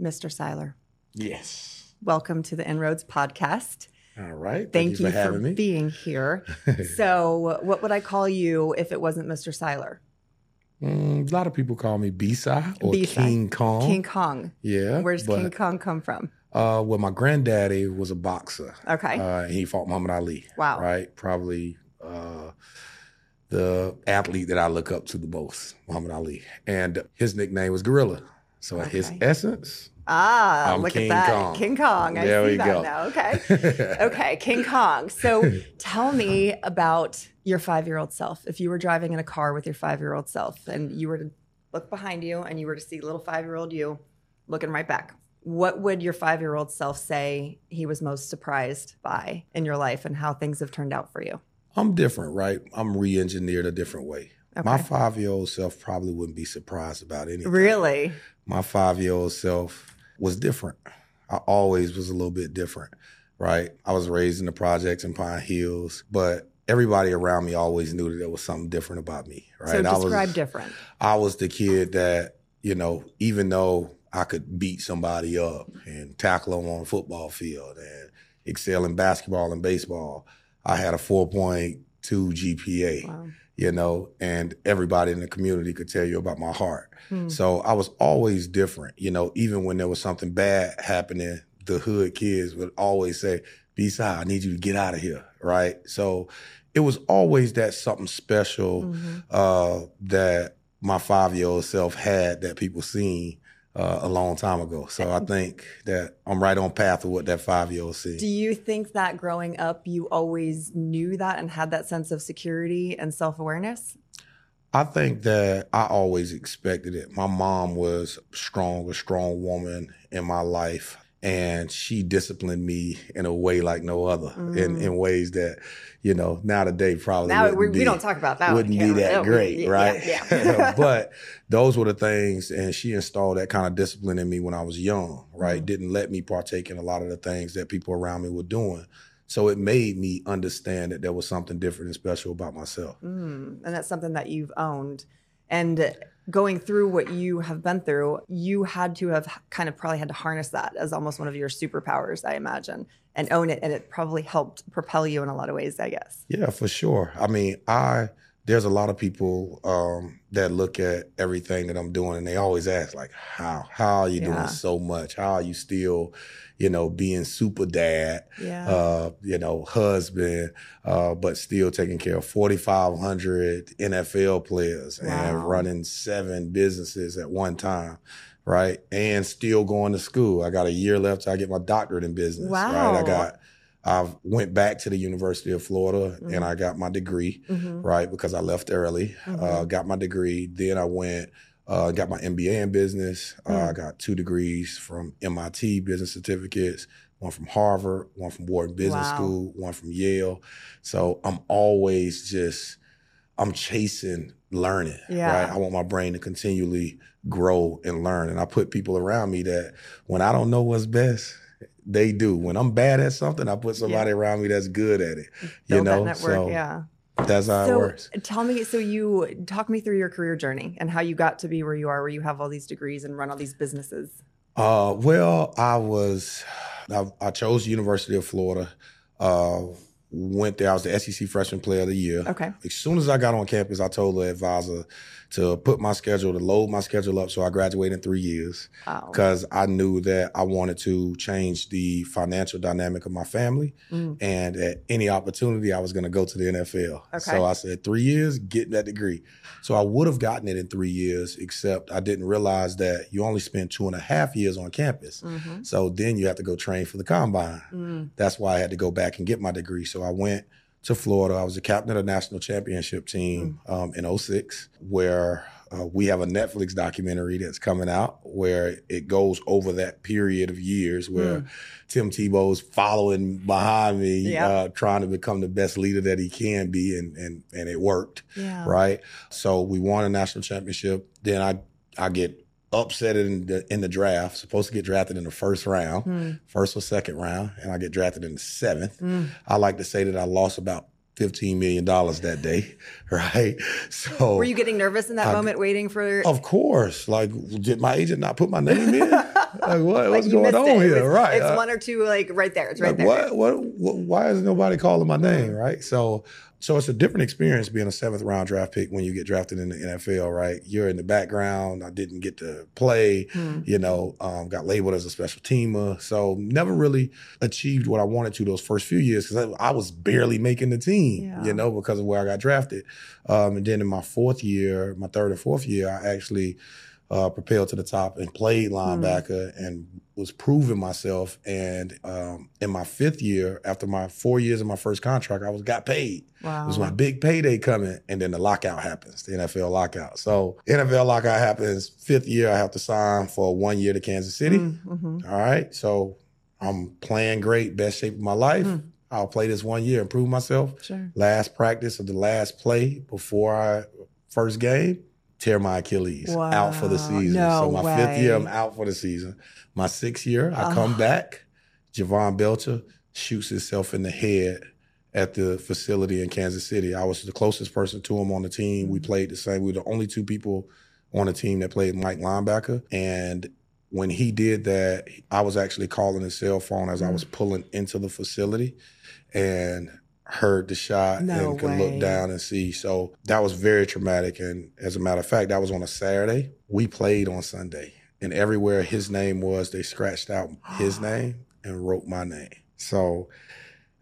Mr. Siler, Yes. welcome to the Inroads podcast. All right. Thank, you, for for, having me. being here. so, what would I call you if it wasn't Mr. Siler? Mm, a lot of people call me B-Side or B-Side. King Kong. King Kong. Yeah. Where's but, King Kong come from? Uh, well, my granddaddy was a boxer. Okay. Uh, and he fought Muhammad Ali. Wow. Right. Probably uh, the athlete that I look up to the most, Muhammad Ali. And his nickname was Gorilla. So his essence. ah, I'm look King at that. Kong. King Kong. I There see we that go. now. Okay. okay, King Kong. So, tell me about your five year old self. If you were driving in a car with your five year old self and you were to look behind you and you were to see little five year old you looking right back, what would your five year old self say he was most surprised by in your life and how things have turned out for you? I'm different, right? I'm re-engineered a different way. My five-year-old self probably wouldn't be surprised about anything. Really? my five year old self was different. I always was a little bit different, right? I was raised in the projects in Pine Hills, but everybody around me always knew that there was something different about me, right? So, I describe was, different. I was the kid that, you know, even though I could beat somebody up and tackle them on a football field and excel in basketball and baseball, I had a 4.2 GPA Wow. you know, and everybody in the community could tell you about my heart. Hmm. So I was always different, you know, even when there was something bad happening, the hood kids would always say, B side, I need you to get out of here. Right. So it was always that something special Mhm. uh, that my five year old self had that people seen uh, a long time ago. So I think that I'm right on path with what that five year old seen. Do you think that growing up, you always knew that and had that sense of security and self awareness? I think that I always expected it. My mom was strong, a strong woman in my life, and she disciplined me in a way like no other, in, Mm. in ways that, you know, now today probably Now wouldn't we, be, we don't talk about that. wouldn't be that great, yeah, right? Yeah. yeah. but those were the things, and she installed that kind of discipline in me when I was young, right? Mhm. Didn't let me partake in a lot of the things that people around me were doing. So it made me understand that there was something different and special about myself. Mm, and that's something that you've owned. And going through what you have been through, you had to have kind of probably had to harness that as almost one of your superpowers, I imagine, and own it. And it probably helped propel you in a lot of ways, I guess. Yeah, for sure. I mean, I there's a lot of people um, that look at everything that I'm doing and they always ask like, how how are you Yeah. doing so much? How are you still, you know, being super dad, Yeah. uh, you know, husband, uh, but still taking care of 4,500 NFL players and running seven businesses at one time. Right. And still going to school. I got a year left till I get my doctorate in business. Right. Wow. I got, I went back to the University of Florida Mhm. and I got my degree, Mhm. right? Because I left early. Uh, Mhm. got my degree. Then I went, uh, got my MBA in business. Uh, Mm. I got two degrees from MIT business certificates, one from Harvard, one from Wharton Business Wow. School, one from Yale. So I'm always just, I'm chasing learning, Yeah. right? I want my brain to continually grow and learn. And I put people around me that when I don't know what's best, they do. When I'm bad at something, I put somebody around me that's good at it. You know, that network. so yeah. That's how it so works. tell me, so you talk me through your career journey and how you got to be where you are, where you have all these degrees and run all these businesses. Uh, well, I was, I, I chose University of Florida. Uh, went there. I was the SEC Freshman Player of the Year. Okay. As soon as I got on campus, I told the advisor to put my schedule, to load my schedule up so I graduate in three years Wow. because I knew that I wanted to change the financial dynamic of my family. Mm. And at any opportunity, I was going to go to the NFL. Okay. So I said, three years, get that degree. So I would have gotten it in three years, except I didn't realize that you only spend two and a half years on campus. Mhm. So then you have to go train for the combine. Mm. That's why I had to go back and get my degree. So I went to Florida. I was the captain of the national championship team um, in 06, where uh, we have a Netflix documentary that's coming out where it goes over that period of years where Tim Tebow's following behind me, Yeah. uh, trying to become the best leader that he can be, and and and it worked Yeah. right? So we won a national championship. Then I I get upset in the in the draft. Supposed to get drafted in the first round, Mm. first or second round, and I get drafted in the seventh. Mm. I like to say that I lost about fifteen million dollars that day, right? So Were you getting nervous in that I- moment, waiting for? Of course, like did my agent not put my name in? like what, what's going on it. It here? was- right? It's Uh, one or two, like right there. It's right like, there. what, what, what? Why is nobody calling my name? Right? So, so it's a different experience being a seventh round draft pick when you get drafted in the NFL. Right? You're in the background. I didn't get to play. Hmm. You know, um, got labeled as a special teamer. So never really achieved what I wanted to those first few years because I, I was barely making the team. Yeah. You know, because of where I got drafted. Um, and then in my fourth year, my third and fourth year, I actually uh, propelled to the top and played linebacker and was proving myself. And um, in my fifth year, after my four years of my first contract, I was got paid. Wow. It was my big payday coming, and then the lockout happens, the NFL lockout. So NFL lockout happens. Fifth year, I have to sign for one year to Kansas City. Mm-hmm. All right, so I'm playing great, best shape of my life. Mm. I'll play this one year, improve myself Sure. last practice of the last play before I first game, tear my Achilles out for the season. No so my fifth year. I'm out for the season. My sixth year, I Oh. come back. Jovan Belcher shoots himself in the head at the facility in Kansas City. I was the closest person to him on the team. We played the same. We were the only two people on the team that played Mike linebacker. And when he did that, I was actually calling his cell phone as I Mm. was pulling into the facility and heard the shot No and could way. look down and see. So that was very traumatic. And as a matter of fact, that was on a Saturday. We played on Sunday. And everywhere his name was, they scratched out his name and wrote my name. So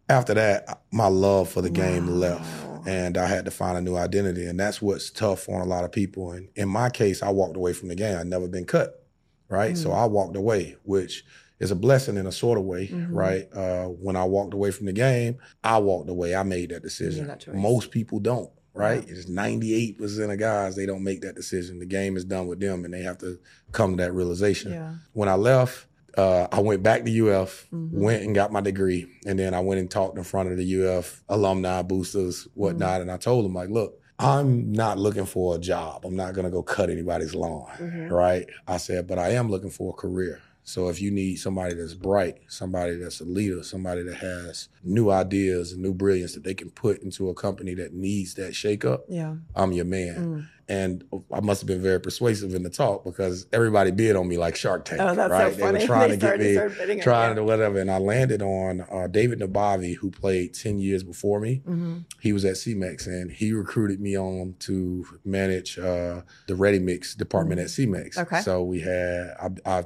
after that, my love for the game Wow. left and I had to find a new identity. And that's what's tough on a lot of people. And in my case, I walked away from the game. I'd never been cut, right? So Mm. I walked away, which is a blessing in a sort of way, Mhm. right? Uh, when I walked away from the game, I walked away. I made that decision. that. Most people don't, right? It's 98% of guys, they don't make that decision. The game is done with them and they have to come to that realization Yeah. when I left, uh, I went back to UF, Mhm. went and got my degree, and then I went and talked in front of the UF alumni boosters, whatnot, and I told them like, look, I'm not looking for a job. I'm not gonna go cut anybody's lawn, Mhm. right? I said, but I am looking for a career. So if you need somebody that's bright, somebody that's a leader, somebody that has new ideas and new brilliance that they can put into a company that needs that shakeup, Yeah. I'm your man. Mm. And I must have been very persuasive in the talk because everybody bid on me like Shark Tank. Oh, that's right? so. They were trying to get me, started bidding on trying to whatever. And I landed on uh, David Nabavi, who played 10 years before me. Mhm. He was at Cemex and he recruited me on to manage uh, the ready mix department at Cemex. Mm-hmm. Okay. So we had, I, I,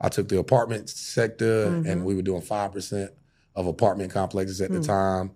I took the apartment sector Mhm. and we were doing 5% of apartment complexes at the Hmm. time.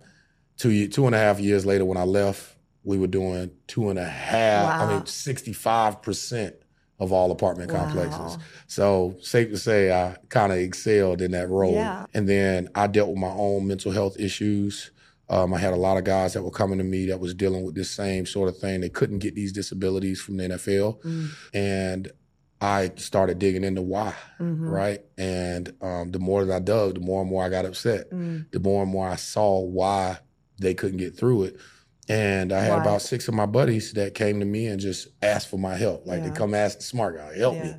Two, two and a half years later, when I left, we were doing two and a half, I mean, 65% of all apartment complexes. So safe to say I kind of excelled in that role. Yeah. And then I dealt with my own mental health issues. Um, I had a lot of guys that were coming to me that was dealing with this same sort of thing. They couldn't get these disabilities from the NFL. Mm. And I started digging into why, Mhm. right? And um, the more that I dug, the more and more I got upset. Mm. The more and more I saw why they couldn't get through it. And I had Why? about six of my buddies that came to me and just asked for my help. Like Yeah. they come ask the smart guy, help Yeah. me.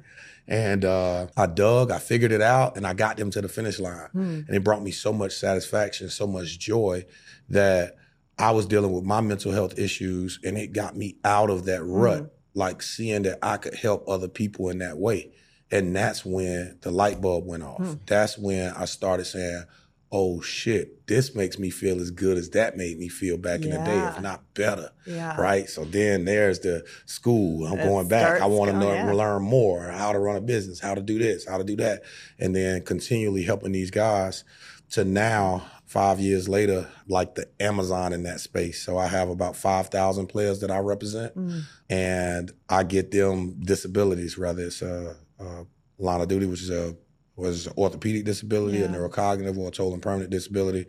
And uh, I dug, I figured it out, and I got them to the finish line. Mm. And it brought me so much satisfaction, so much joy that I was dealing with my mental health issues, and it got me out of that rut, Mm. Like seeing that I could help other people in that way. And that's when the light bulb went off. Mm. That's when I started saying, oh shit, this makes me feel as good as that made me feel back in the day, if not better Yeah. right? So then there's the school. I'm It going back. I want to learn, yeah. learn more how to run a business, how to do this, how to do that, and then continually helping these guys to now. Five years later, like the Amazon in that space. So I have about 5,000 players that I represent Mm. and I get them disabilities, whether it's a, a line of duty, which is a was orthopedic disability, Yeah. a neurocognitive, or a total and permanent disability.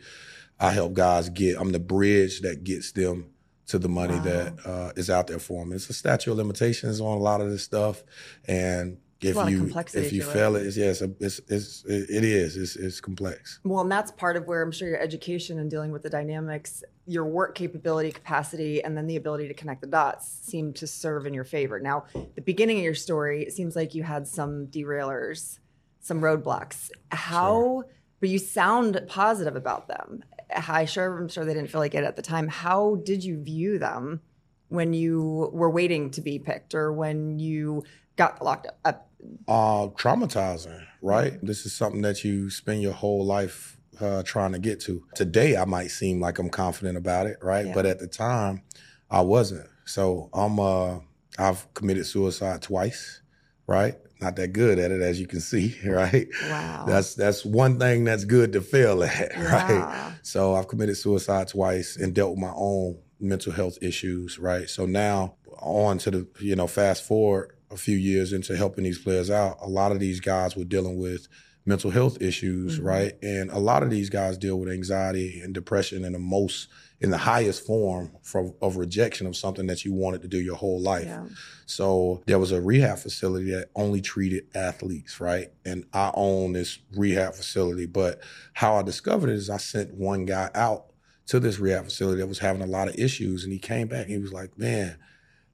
I help guys get. I'm the bridge that gets them to the money Wow. that uh, is out there for them. It's a statute of limitations on a lot of this stuff, and if a lot of you if you fail it, it's, yeah, it's, a, it's, it's it is it's, it's complex. Well, and that's part of where I'm sure your education and dealing with the dynamics, your work capability, capacity, and then the ability to connect the dots seem to serve in your favor. Now, the beginning of your story, it seems like you had some derailers, some roadblocks. How, but you sound positive about them. I sure I'm sure they didn't feel like it at the time. How did you view them when you were waiting to be picked or when you got locked up? Uh, traumatizing, right? This is something that you spend your whole life uh, trying to get to. Today, I might seem like I'm confident about it, right? Yeah. But at the time, I wasn't. So I'm uh, I've committed suicide twice, right? Not that good at it, as you can see, right? Wow. That's that's one thing that's good to fail at, right? Yeah. So I've committed suicide twice and dealt with my own mental health issues, right? So now on to the, you know, fast forward a few years into helping these players out, a lot of these guys were dealing with mental health issues, Mhm. right? And a lot of these guys deal with anxiety and depression in the most in the highest form from of rejection of something that you wanted to do your whole life. Yeah. So there was a rehab facility that only treated athletes, right? And I own this rehab facility. But how I discovered it is I sent one guy out to this rehab facility that was having a lot of issues. And he came back and he was like, man,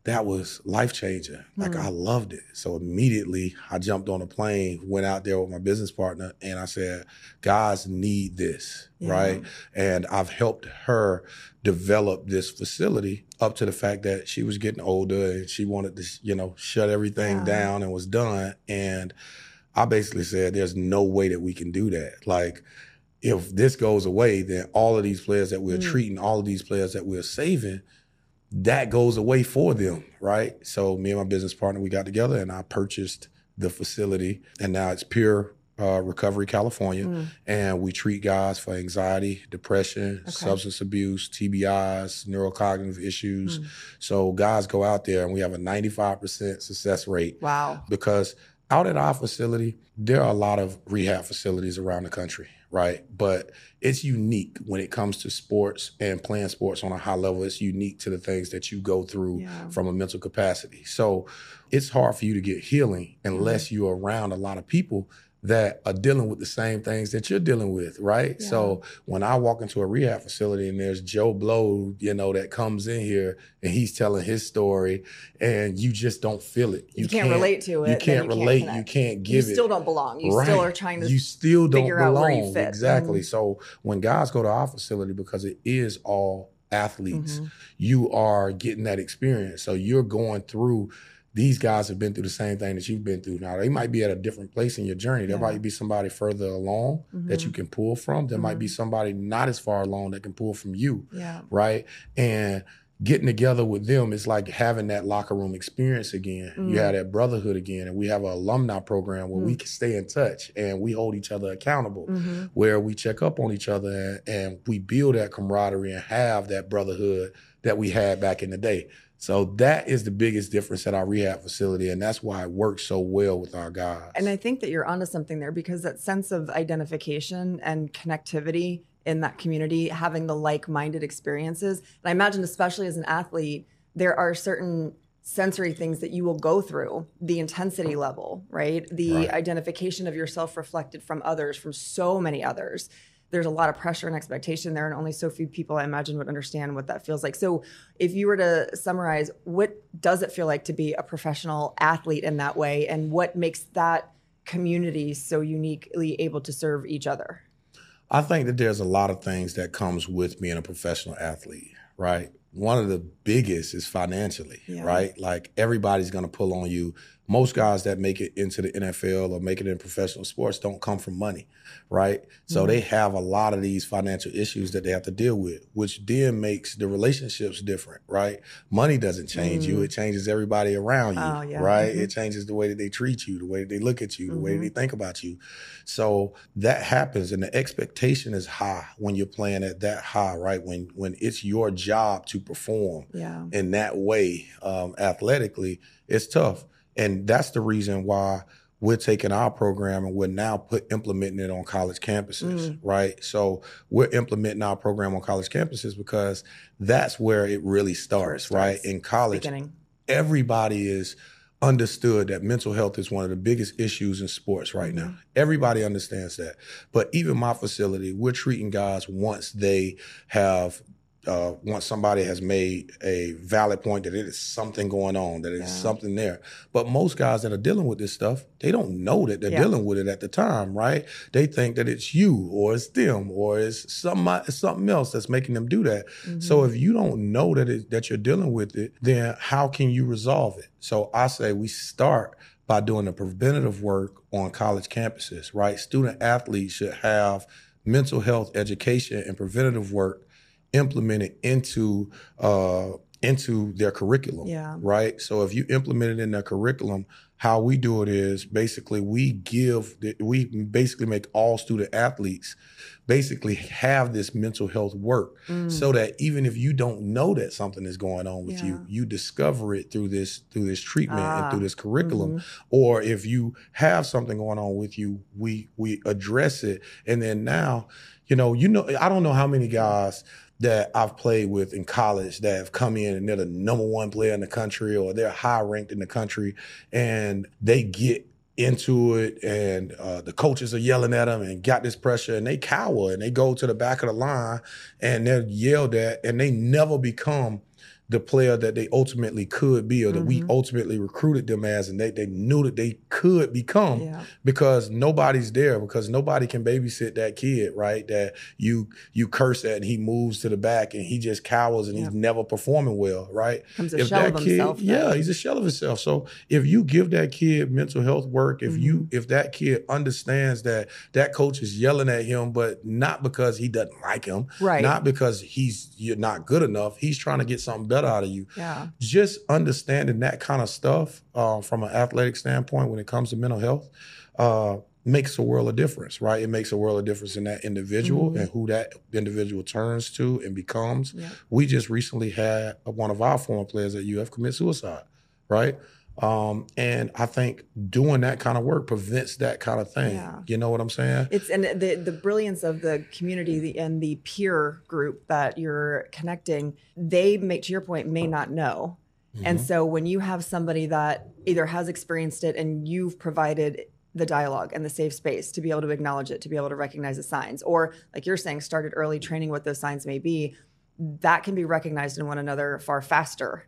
that was life changing. Like Hmm. I loved it. So immediately I jumped on a plane, went out there with my business partner, and I said, guys need this, Yeah. right? And I've helped her develop this facility up to the fact that she was getting older and she wanted to, you know, shut everything down and was done. And I basically said, there's no way that we can do that. Like, if this goes away, then all of these players that we're Mm. treating, all of these players that we're saving, that goes away for them, right? So me and my business partner, we got together and I purchased the facility, and now it's Pure uh, Recovery California, Mm. and we treat guys for anxiety, depression, Okay. substance abuse, TBIs, neurocognitive issues. Mm. So guys go out there, and we have a 95% success rate Wow. because out at our facility, there are a lot of rehab facilities around the country, right? But it's unique when it comes to sports and playing sports on a high level. It's unique to the things that you go through Yeah. from a mental capacity. So it's hard for you to get healing unless Mm-hmm. you're around a lot of people that are dealing with the same things that you're dealing with, right? Yeah. So when I walk into a rehab facility and there's Joe Blow, you know, that comes in here and he's telling his story and you just don't feel it. You, can't, relate to it. You can't relate. you connect. can't You give it. You still don't belong. You Right. still are trying to. You still don't figure out belong. where you fit. Exactly. Mhm. So when guys go to our facility, because it is all athletes, Mhm. you are getting that experience. So you're going through. These guys have been through the same thing that you've been through. Now they might be at a different place in your journey. There Yeah. might be somebody further along that Mhm. you can pull from. There might be somebody not as far along that can pull from you Yeah. right? And getting together with them is like having that locker room experience again. Mm. You have that brotherhood again. And we have an alumni program where we can stay in touch and we hold each other accountable, Mhm. where we check up on each other and, and we build that camaraderie and have that brotherhood that we had back in the day. So that is the biggest difference at our rehab facility. And that's why it works so well with our guys. And I think that you're onto something there because that sense of identification and connectivity in that community, having the like minded experiences. And I imagine, especially as an athlete, there are certain sensory things that you will go through the intensity mm-hmm. level, right? The Right. identification of yourself reflected from others, from so many others. There's a lot of pressure and expectation there, and only so few people, I imagine, would understand what that feels like. So, if you were to summarize, what does it feel like to be a professional athlete in that way, and what makes that community so uniquely able to serve each other? I think that there's a lot of things that comes with being a professional athlete, right? One of the biggest is financially, Yeah. right? Like everybody's going to pull on you. Most guys that make it into the NFL or make it in professional sports don't come from money, right? So Mhm. they have a lot of these financial issues that they have to deal with, which then makes the relationships different, right? Money doesn't change you, Mm. it changes everybody around you, Oh, yeah. right? Mhm. It changes the way that they treat you, the way that they look at you, the way Mhm. they think about you. So that happens, and the expectation is high when you're playing at that high, right? When when it's your job to perform Yeah. in that way, um, athletically, it's tough, and that's the reason why we're taking our program and we're now put implementing it on college campuses, Mm. right? So we're implementing our program on college campuses because that's where it really starts, it right? In college, Beginning. everybody is understood that mental health is one of the biggest issues in sports right now. Everybody understands that. But even my facility, we're treating guys once they have uh, once somebody has made a valid point that it is something going on, that it's Yeah. something there. But most guys that are dealing with this stuff, they don't know that they're Yeah. dealing with it at the time, right? They think that it's you or it's them or it's some something else that's making them do that. So if you don't know that it, that you're dealing with it, then how can you resolve it? So I say we start by doing the preventative work on college campuses, right? Student athletes should have mental health education and preventative work implemented into uh, into their curriculum, Yeah. right? So if you implement it in their curriculum, how we do it is basically we give we basically make all student athletes basically have this mental health work Mm. so that even if you don't know that something is going on with Yeah. you you discover it through this through this treatment Ah. and through this curriculum Mhm. or if you have something going on with you we we address it and then now you know you know i don't know how many guys that I've played with in college that have come in and they're the number one player in the country or they're high ranked in the country and they get into it and uh, the coaches are yelling at them and got this pressure and they cower and they go to the back of the line and they're yelled at and they never become the player that they ultimately could be or that we Mhm. ultimately recruited them as and they, they knew that they could become Yeah. because nobody's there because nobody can babysit that kid right that you you curse at and he moves to the back and he just cowers and Yeah. he's never performing well right shell of kid himself. yeah he's a shell of himself so if you give that kid mental health work if you Mm-hmm. if that kid understands that that coach is yelling at him but not because he doesn't like him right. not because he's you're not good enough he's trying to get something better out of you yeah. just understanding that kind of stuff uh, from an athletic standpoint when it comes to mental health uh, makes a world of difference, right? It makes a world of difference in that individual Mhm. and who that individual turns to and becomes. Yeah. We just recently had one of our former players at UF commit suicide, right? Um, and I think doing that kind of work prevents that kind of thing. Yeah. You know what I'm saying? It's and the the brilliance of the community the, and the peer group that you're connecting. They make to your point may not know, and Mhm. so when you have somebody that either has experienced it and you've provided the dialogue and the safe space to be able to acknowledge it, to be able to recognize the signs, or like you're saying, started early training what those signs may be, that can be recognized in one another far faster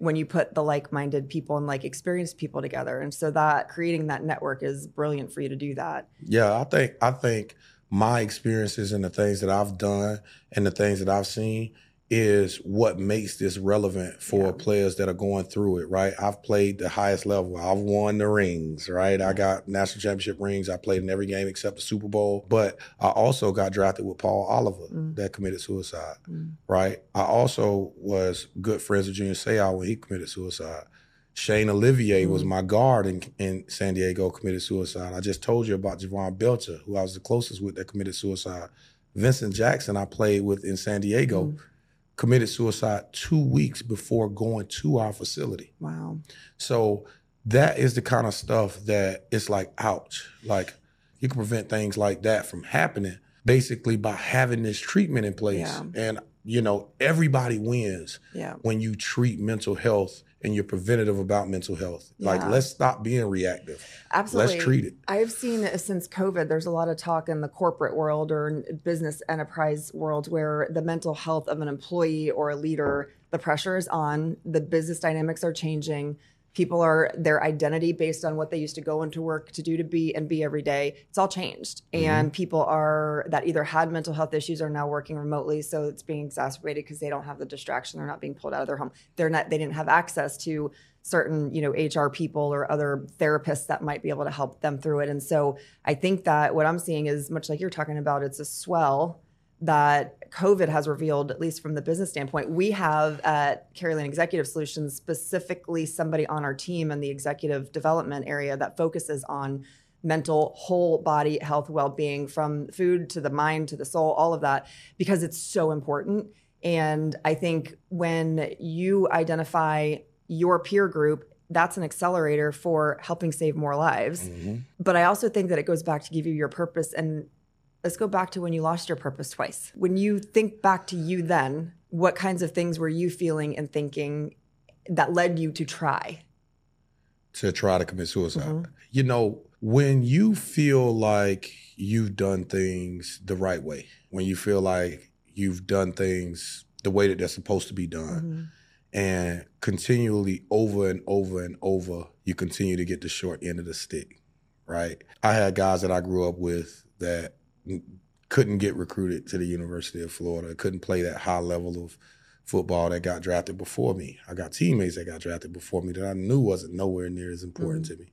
when you put the like-minded people and like experienced people together. And so that creating that network is brilliant for you to do that. Yeah, I think I think my experiences and the things that I've done and the things that I've seen is what makes this relevant for Yeah. players that are going through it, right? I've played the highest level. I've won the rings, right? I got national championship rings. I played in every game except the Super Bowl. But I also got drafted with Paul Oliver Mm. that committed suicide, Mm. right? I also was good friends with Junior Seau when he committed suicide. Shane Olivea was Mhm. my guard in, in San Diego, committed suicide. I just told you about Jovan Belcher, who I was the closest with that committed suicide. Vincent Jackson, I played with in San Diego, Mm. Committed suicide two weeks before going to our facility. Wow. So that is the kind of stuff that it's like, ouch. Like you can prevent things like that from happening basically by having this treatment in place. Yeah. And, you know, everybody wins Yeah. when you treat mental health and you're preventative about mental health. Like, let's stop being reactive. Absolutely. Let's treat it. I've seen since COVID, there's a lot of talk in the corporate world or in business enterprise world where the mental health of an employee or a leader, the pressure is on, the business dynamics are changing. People are their identity based on what they used to go into work to do to be and be every day. It's all changed. Mm-hmm. And people are that either had mental health issues are now working remotely. So it's being exacerbated because they don't have the distraction. They're not being pulled out of their home. They're not, they didn't have access to certain you know hr people or other therapists that might be able to help them through it and so i think that what i'm seeing is much like you're talking about it's a swell that covid has revealed at least from the business standpoint we have at Carolyn executive solutions specifically somebody on our team in the executive development area that focuses on mental whole body health well-being from food to the mind to the soul all of that because it's so important and i think when you identify your peer group, that's an accelerator for helping save more lives. Mhm. But I also think that it goes back to give you your purpose. And let's go back to when you lost your purpose twice. When you think back to you then, what kinds of things were you feeling and thinking that led you to try? To try to commit suicide. Mhm. You know, when you feel like you've done things the right way, when you feel like you've done things the way that they're supposed to be done. And continually over and over and over, you continue to get the short end of the stick, right? I had guys that I grew up with that couldn't get recruited to the University of Florida, couldn't play that high level of football that got drafted before me. I got teammates that got drafted before me that I knew wasn't nowhere near as important to me,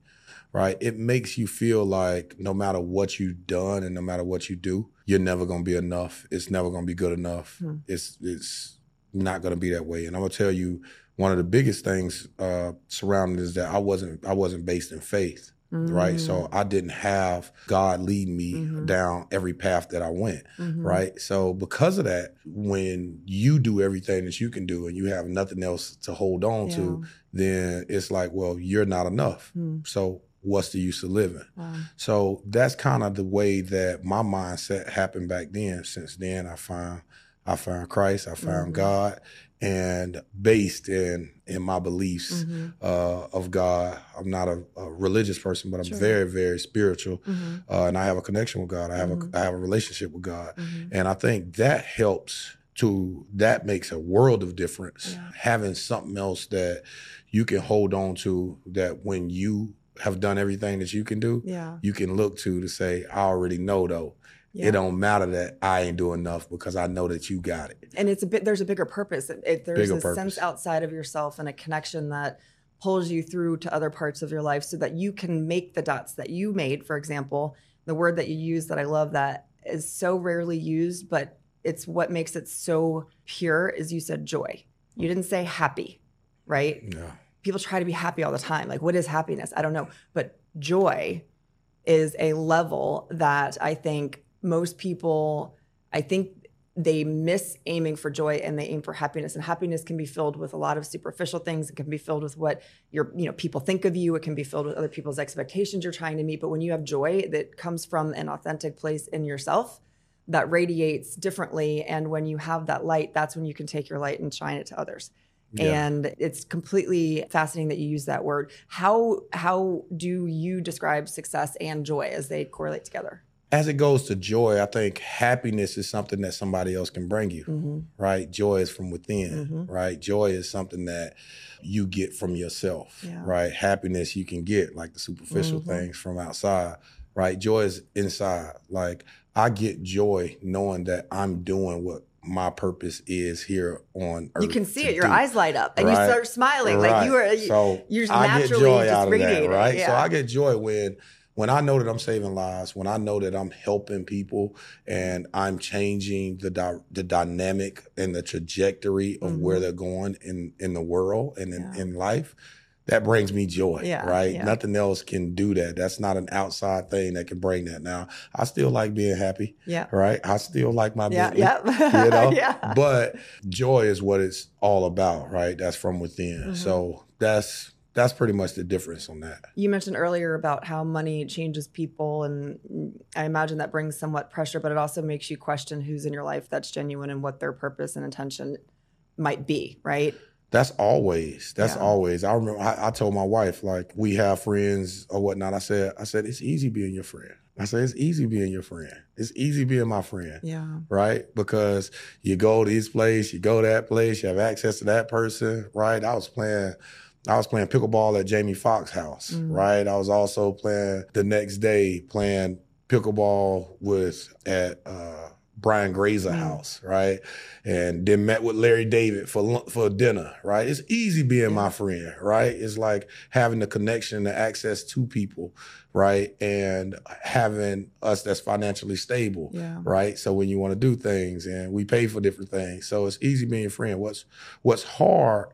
right? It makes you feel like no matter what you've done and no matter what you do, you're never going to be enough. It's never going to be good enough. It's it's not going to be that way. And I'm going to tell you one of the biggest things uh, surrounding is that I wasn't I wasn't based in faith, right? So mm. I didn't have God lead me mm-hmm. down every path that I went, mm-hmm. right? So because of that, when you do everything that you can do and you have nothing else to hold on to, then it's like, well, you're not enough. Mm. So what's the use of living? So that's kind of the way that my mindset happened back then. Since then, I found I found Christ, I found mm-hmm. God, and based in in my beliefs uh, of God, I'm not a, a religious person, but I'm very very spiritual, uh, and I have a connection with God. I have a I have a relationship with God, and I think that helps. To that makes a world of difference. Having something else that you can hold on to, that when you have done everything that you can do, Yeah. you can look to to say, I already know though. Yeah. It don't matter that I ain't doing enough because I know that you got it. and it's a bit there's a bigger purpose It- it, there's Bigger a purpose. sense outside of yourself and a connection that pulls you through to other parts of your life so that you can make the dots that you made for example the word that you use that i love that is so rarely used but it's what makes it so pure is you said joy you mm. didn't say happy right Yeah. people try to be happy all the time. Like, what is happiness? I don't know. But joy is a level that I think most people, I think they miss aiming for joy and they aim for happiness. And happiness can be filled with a lot of superficial things. It can be filled with what your, you know, people think of you. It can be filled with other people's expectations you're trying to meet. But when you have joy that comes from an authentic place in yourself, that radiates differently. And when you have that light, that's when you can take your light and shine it to others. Yeah. And it's completely fascinating that you use that word. How how do you describe success and joy as they correlate together? As it goes to joy, I think happiness is something that somebody else can bring you, Mm-hmm. right? Joy is from within, right? Joy is something that you get from yourself, Yeah. right? Happiness you can get like the superficial Mhm. things from outside, right? Joy is inside. Like I get joy knowing that I'm doing what my purpose is here on earth. You can see it. Your do. eyes light up, and you start smiling like you are. So you're just I get joy just out of that, right? So. I get joy when when I know that I'm saving lives, when I know that I'm helping people, and I'm changing the dy- the dynamic and the trajectory of where they're going in in the world and in, Mm-hmm. Yeah. in life. That brings me joy, Yeah, right? yeah. Nothing else can do that. That's not an outside thing that can bring that. Now, I still like being happy, yeah, right? I still like my yeah, Bentley, yeah, you know yeah. but joy is what it's all about right that's from within Mm-hmm. so that's that's pretty much the difference on that You mentioned earlier about how money changes people, and I imagine that brings somewhat pressure, but it also makes you question who's in your life that's genuine and what their purpose and intention might be, right? that's always that's Yeah. always i remember I, I told my wife like we have friends or whatnot i said i said it's easy being your friend i said it's easy being your friend it's easy being my friend Yeah. right? Because you go to this place, you go to that place, you have access to that person, right? I was playing, I was playing pickleball at Jamie Foxx house, Mm. right? I was also playing the next day playing pickleball with at uh, Brian Grazer Mm. house, right? And then met with Larry David for for dinner, right? It's easy being my friend, right? It's like having the connection, the access to people, right? And having us that's financially stable, Yeah. right? So when you want to do things and we pay for different things. So it's easy being a friend. What's what's hard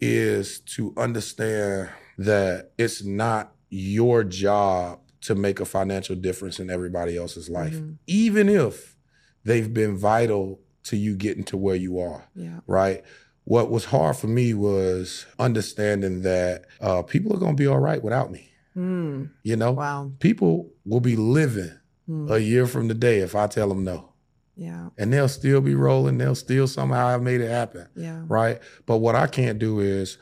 is to understand that it's not your job to make a financial difference in everybody else's life, Mhm. even if they've been vital to you getting to where you are, Yeah. right? What was hard for me was understanding that uh, people are going to be all right without me. Hmm. You know, Wow. people will be living Hmm. a year from today if I tell them no. Yeah. And they'll still be rolling. They'll still somehow have made it happen. Yeah. Right. But what I can't do is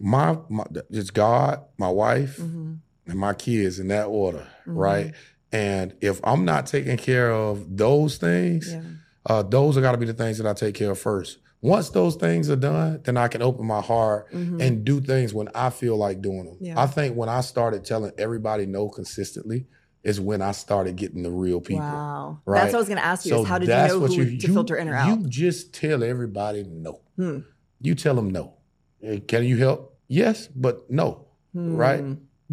my, my it's God, my wife, hmm and my kids in that order. Mhm. Right. And if I'm not taking care of those things, Yeah. uh, those are got to be the things that I take care of first. Once those things are done, then I can open my heart mm-hmm. and do things when I feel like doing them. Yeah. I think when I started telling everybody no consistently, is when I started getting the real people. Wow. Right? That's what I was going to ask you so is how did you know who you, to you, filter in or out? You just tell everybody no. Hmm. You tell them no. Can you help? Yes, but no. Hmm. Right?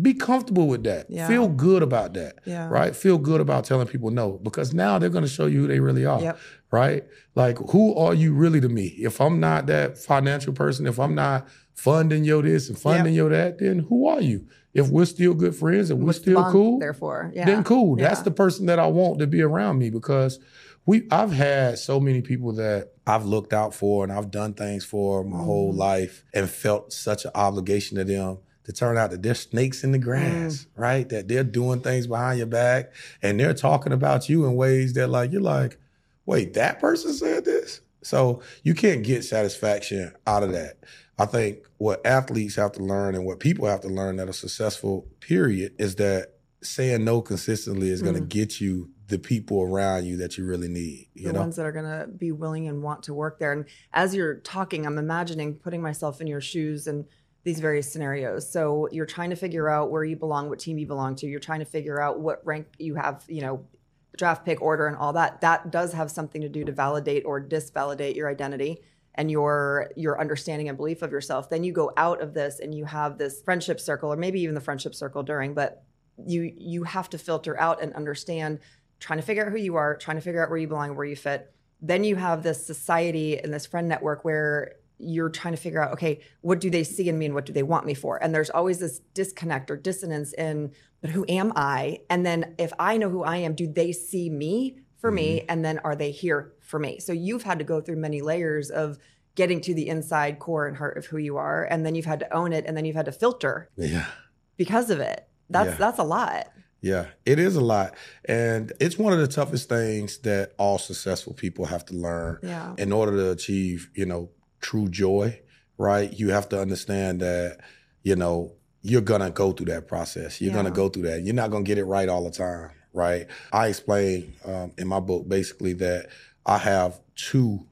Be comfortable with that. Yeah. Feel good about that. Yeah. Right? Feel good about telling people no because now they're going to show you who they really are. Yep. Right? Like, who are you really to me? If I'm not that financial person, if I'm not funding your this and funding yep. your that, then who are you? If we're still good friends and we're What's still cool, therefore, yeah. then cool. Yeah. That's the person that I want to be around me because we I've had so many people that I've looked out for and I've done things for my mm. whole life and felt such an obligation to them to turn out that they're snakes in the grass, mm. right? That they're doing things behind your back and they're talking about you in ways that like you're like, wait, that person said this? So you can't get satisfaction out of that. I think what athletes have to learn and what people have to learn that are successful, period, is that saying no consistently is going to mm. get you the people around you that you really need. You the know? ones that are going to be willing and want to work there. And as you're talking, I'm imagining putting myself in your shoes and these various scenarios. So you're trying to figure out where you belong, what team you belong to. You're trying to figure out what rank you have, you know, draft pick order and all that. That does have something to do to validate or disvalidate your identity and your your understanding and belief of yourself then you go out of this and you have this friendship circle or maybe even the friendship circle during but you you have to filter out and understand trying to figure out who you are trying to figure out where you belong where you fit then you have this society and this friend network where you're trying to figure out okay what do they see in me and what do they want me for and there's always this disconnect or dissonance in but who am i and then if i know who i am do they see me for mm-hmm. me and then are they here for me so you've had to go through many layers of getting to the inside core and heart of who you are and then you've had to own it and then you've had to filter yeah because of it that's yeah. that's a lot yeah, it is a lot. And it's one of the toughest things that all successful people have to learn yeah. in order to achieve, you know, true joy, right? You have to understand that, you know, you're gonna go through that process. You're yeah. gonna go through that. You're not gonna get it right all the time right? I explain um, in my book basically that I have two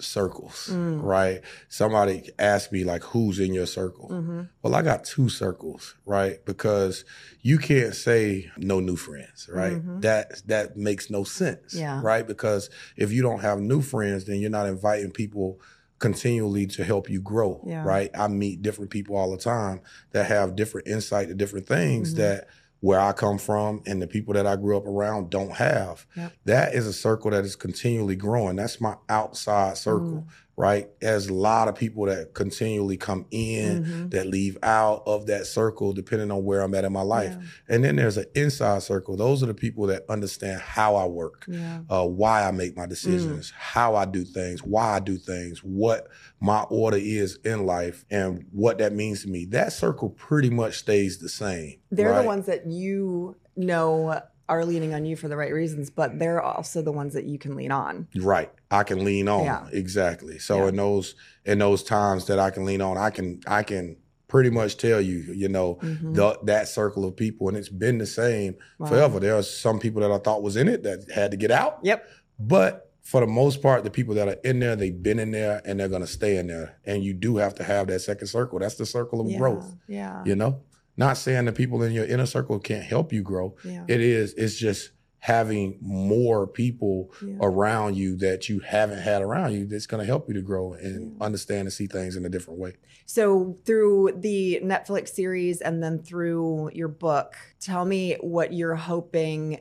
circles, mm. right? Somebody asked me like, "Who's in your circle?" Mm-hmm. Well, I got two circles, right? Because you can't say no new friends, right? Mm-hmm. That that makes no sense, yeah. right? Because if you don't have new friends, then you're not inviting people continually to help you grow, yeah. right? I meet different people all the time that have different insight to different things mm-hmm. that where I come from and the people that I grew up around don't have. Yep. That is a circle that is continually growing. That's my outside circle. Mm right? There's a lot of people that continually come in mm-hmm. that leave out of that circle depending on where I'm at in my life. Yeah. And then there's an inside circle. Those are the people that understand how I work, yeah. uh, why I make my decisions, mm. how I do things, why I do things, what my order is in life, and what that means to me. That circle pretty much stays the same. They're right? the ones that you know are leaning on you for the right reasons, but they're also the ones that you can lean on. Right. I can lean on. Yeah. Exactly. So yeah. in those in those times that I can lean on, I can I can pretty much tell you, you know, mm-hmm. the, that circle of people, and it's been the same wow. forever. There are some people that I thought was in it that had to get out. Yep. But for the most part, the people that are in there, they've been in there and they're gonna stay in there. And you do have to have that second circle. That's the circle of yeah. growth. Yeah. You know? Not saying the people in your inner circle can't help you grow. Yeah. It is, it's just having more people yeah. around you that you haven't had around you that's going to help you to grow and yeah. understand and see things in a different way. So, through the Netflix series and then through your book, tell me what you're hoping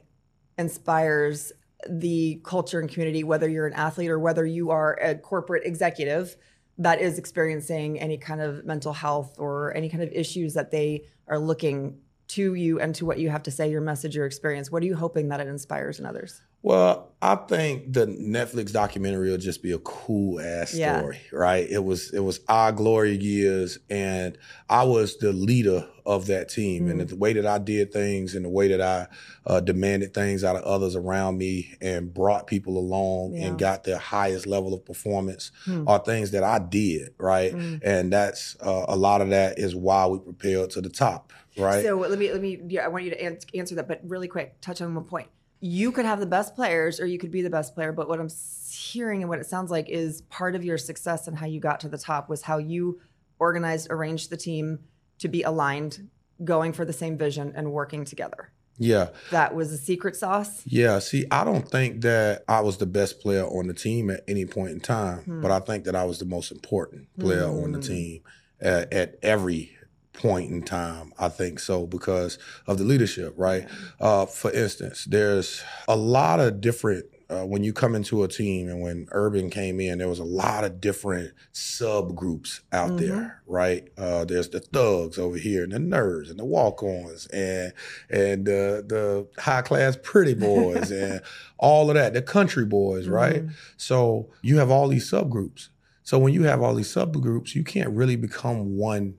inspires the culture and community, whether you're an athlete or whether you are a corporate executive that is experiencing any kind of mental health or any kind of issues that they are looking to you and to what you have to say, your message, your experience? What are you hoping that it inspires in others? Well, I think the Netflix documentary will just be a cool ass story, right? It was it was our glory years, and I was the leader of that team, mm. and the way that I did things, and the way that I uh, demanded things out of others around me, and brought people along, yeah. and got their highest level of performance, mm. are things that I did, right? Mm. And that's uh, a lot of that is why we propelled to the top, right? So let me let me. Yeah, I want you to answer that, but really quick, touch on one point you could have the best players or you could be the best player. But what I'm hearing and what it sounds like is part of your success and how you got to the top was how you organized, arranged the team to be aligned, going for the same vision and working together. Yeah. That was a secret sauce. Yeah. See, I don't think that I was the best player on the team at any point in time, hmm. but I think that I was the most important player hmm. on the hmm. team at, at, every point in time. I think so because of the leadership, right? Uh, for instance, there's a lot of different uh, when you come into a team and when Urban came in, there was a lot of different subgroups out mm-hmm. there, right? Uh, there's the thugs over here, and the nerds, and the walk-ons, and and the the high class pretty boys, and all of that, the country boys, right? Mm-hmm. So you have all these subgroups. So when you have all these subgroups, you can't really become one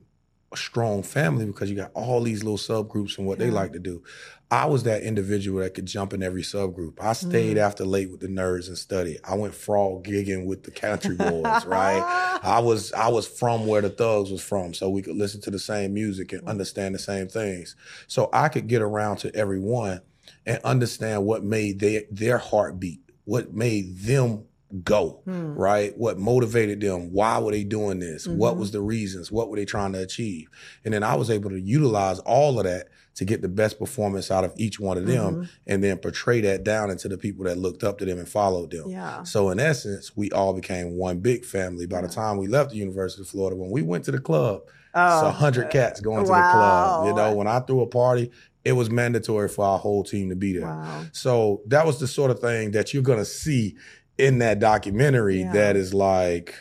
strong family because you got all these little subgroups and what yeah. they like to do. I was that individual that could jump in every subgroup. I stayed mm. after late with the nerds and study. I went frog gigging with the country boys, right? I was I was from where the thugs was from, so we could listen to the same music and understand the same things. So I could get around to everyone and understand what made their their heartbeat, what made them go, hmm. right? What motivated them? Why were they doing this? Mm-hmm. What was the reasons? What were they trying to achieve? And then I was able to utilize all of that to get the best performance out of each one of them mm-hmm. and then portray that down into the people that looked up to them and followed them. Yeah. So in essence, we all became one big family. By yeah. the time we left the University of Florida, when we went to the club, oh, it's a hundred cats going wow. to the club. You know, when I threw a party, it was mandatory for our whole team to be there. Wow. So that was the sort of thing that you're gonna see in that documentary yeah. that is like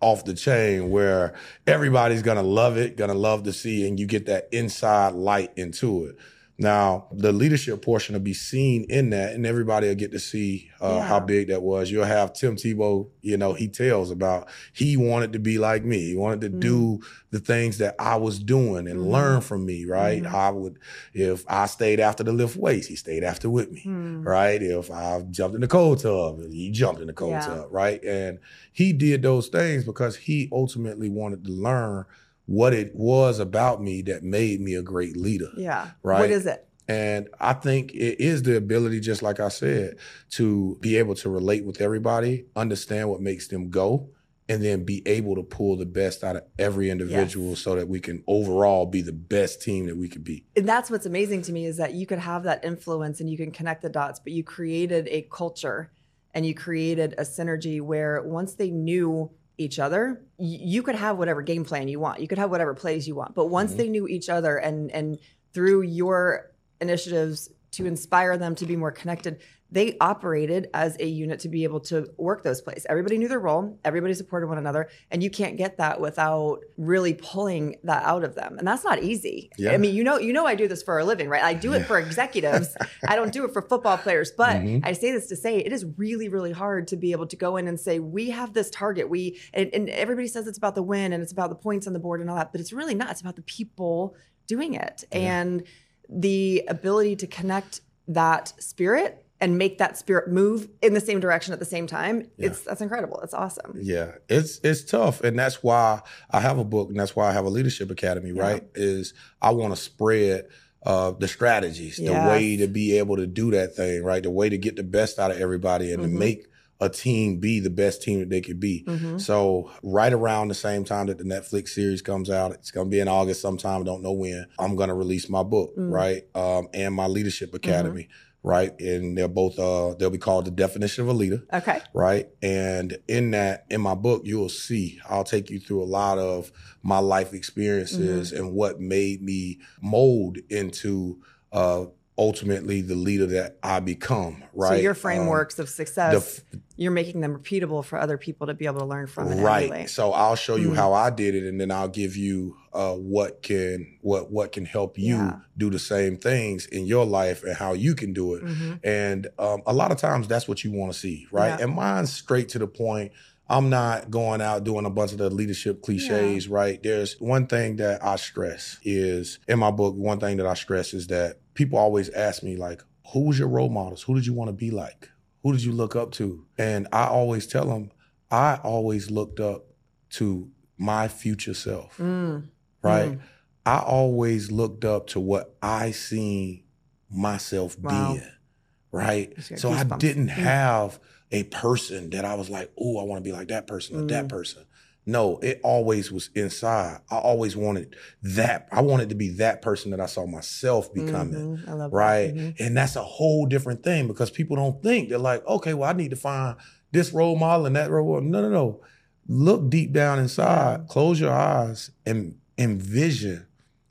off the chain where everybody's gonna love it, gonna love to see, and you get that inside light into it. Now, the leadership portion will be seen in that, and everybody will get to see uh, yeah. how big that was. You'll have Tim Tebow, you know, he tells about he wanted to be like me. He wanted to mm-hmm. do the things that I was doing and mm-hmm. learn from me, right? Mm-hmm. I would, if I stayed after the lift weights, he stayed after with me, mm. right? If I jumped in the cold tub, he jumped in the cold yeah. tub, right? And he did those things because he ultimately wanted to learn what it was about me that made me a great leader. Yeah. Right. What is it? And I think it is the ability, just like I said, to be able to relate with everybody, understand what makes them go, and then be able to pull the best out of every individual yes. so that we can overall be the best team that we could be. And that's what's amazing to me is that you could have that influence and you can connect the dots, but you created a culture and you created a synergy where once they knew each other you could have whatever game plan you want you could have whatever plays you want but once mm-hmm. they knew each other and and through your initiatives to inspire them to be more connected they operated as a unit to be able to work those plays. Everybody knew their role, everybody supported one another, and you can't get that without really pulling that out of them. And that's not easy. Yeah. I mean, you know, you know I do this for a living, right? I do it for executives. I don't do it for football players, but mm-hmm. I say this to say it is really really hard to be able to go in and say we have this target. We and, and everybody says it's about the win and it's about the points on the board and all that, but it's really not. It's about the people doing it yeah. and the ability to connect that spirit and make that spirit move in the same direction at the same time yeah. it's that's incredible it's awesome yeah it's it's tough and that's why i have a book and that's why i have a leadership academy yeah. right is i want to spread uh, the strategies yes. the way to be able to do that thing right the way to get the best out of everybody and mm-hmm. to make a team be the best team that they could be. Mm-hmm. So right around the same time that the Netflix series comes out, it's going to be in August sometime. Don't know when. I'm going to release my book, mm-hmm. right, um, and my leadership academy. Mm-hmm right? And they're both uh they'll be called the definition of a leader. Okay. Right. And in that, in my book, you'll see I'll take you through a lot of my life experiences mm-hmm. and what made me mold into uh ultimately the leader that I become, right? So your frameworks um, of success, the, you're making them repeatable for other people to be able to learn from. Right. Emulate. So I'll show you mm-hmm. how I did it, and then I'll give you uh, what can what what can help you yeah. do the same things in your life and how you can do it. Mm-hmm. And um, a lot of times that's what you want to see, right? Yeah. And mine's straight to the point. I'm not going out doing a bunch of the leadership cliches, yeah. right? There's one thing that I stress is in my book, one thing that I stress is that people always ask me, like, who was your role models? Who did you want to be like? Who did you look up to? And I always tell them, I always looked up to my future self, mm. right? Mm. I always looked up to what I seen myself wow. being right? So I didn't Mm. have a person that I was like, oh, I want to be like that person or Mm. that person. No, it always was inside. I always wanted that. I wanted to be that person that I saw myself becoming. Mhm. I love that. Right. Mhm. And that's a whole different thing because people don't think they're like, okay, well, I need to find this role model and that role model. No, no, no. Look deep down inside, Yeah. close your eyes and envision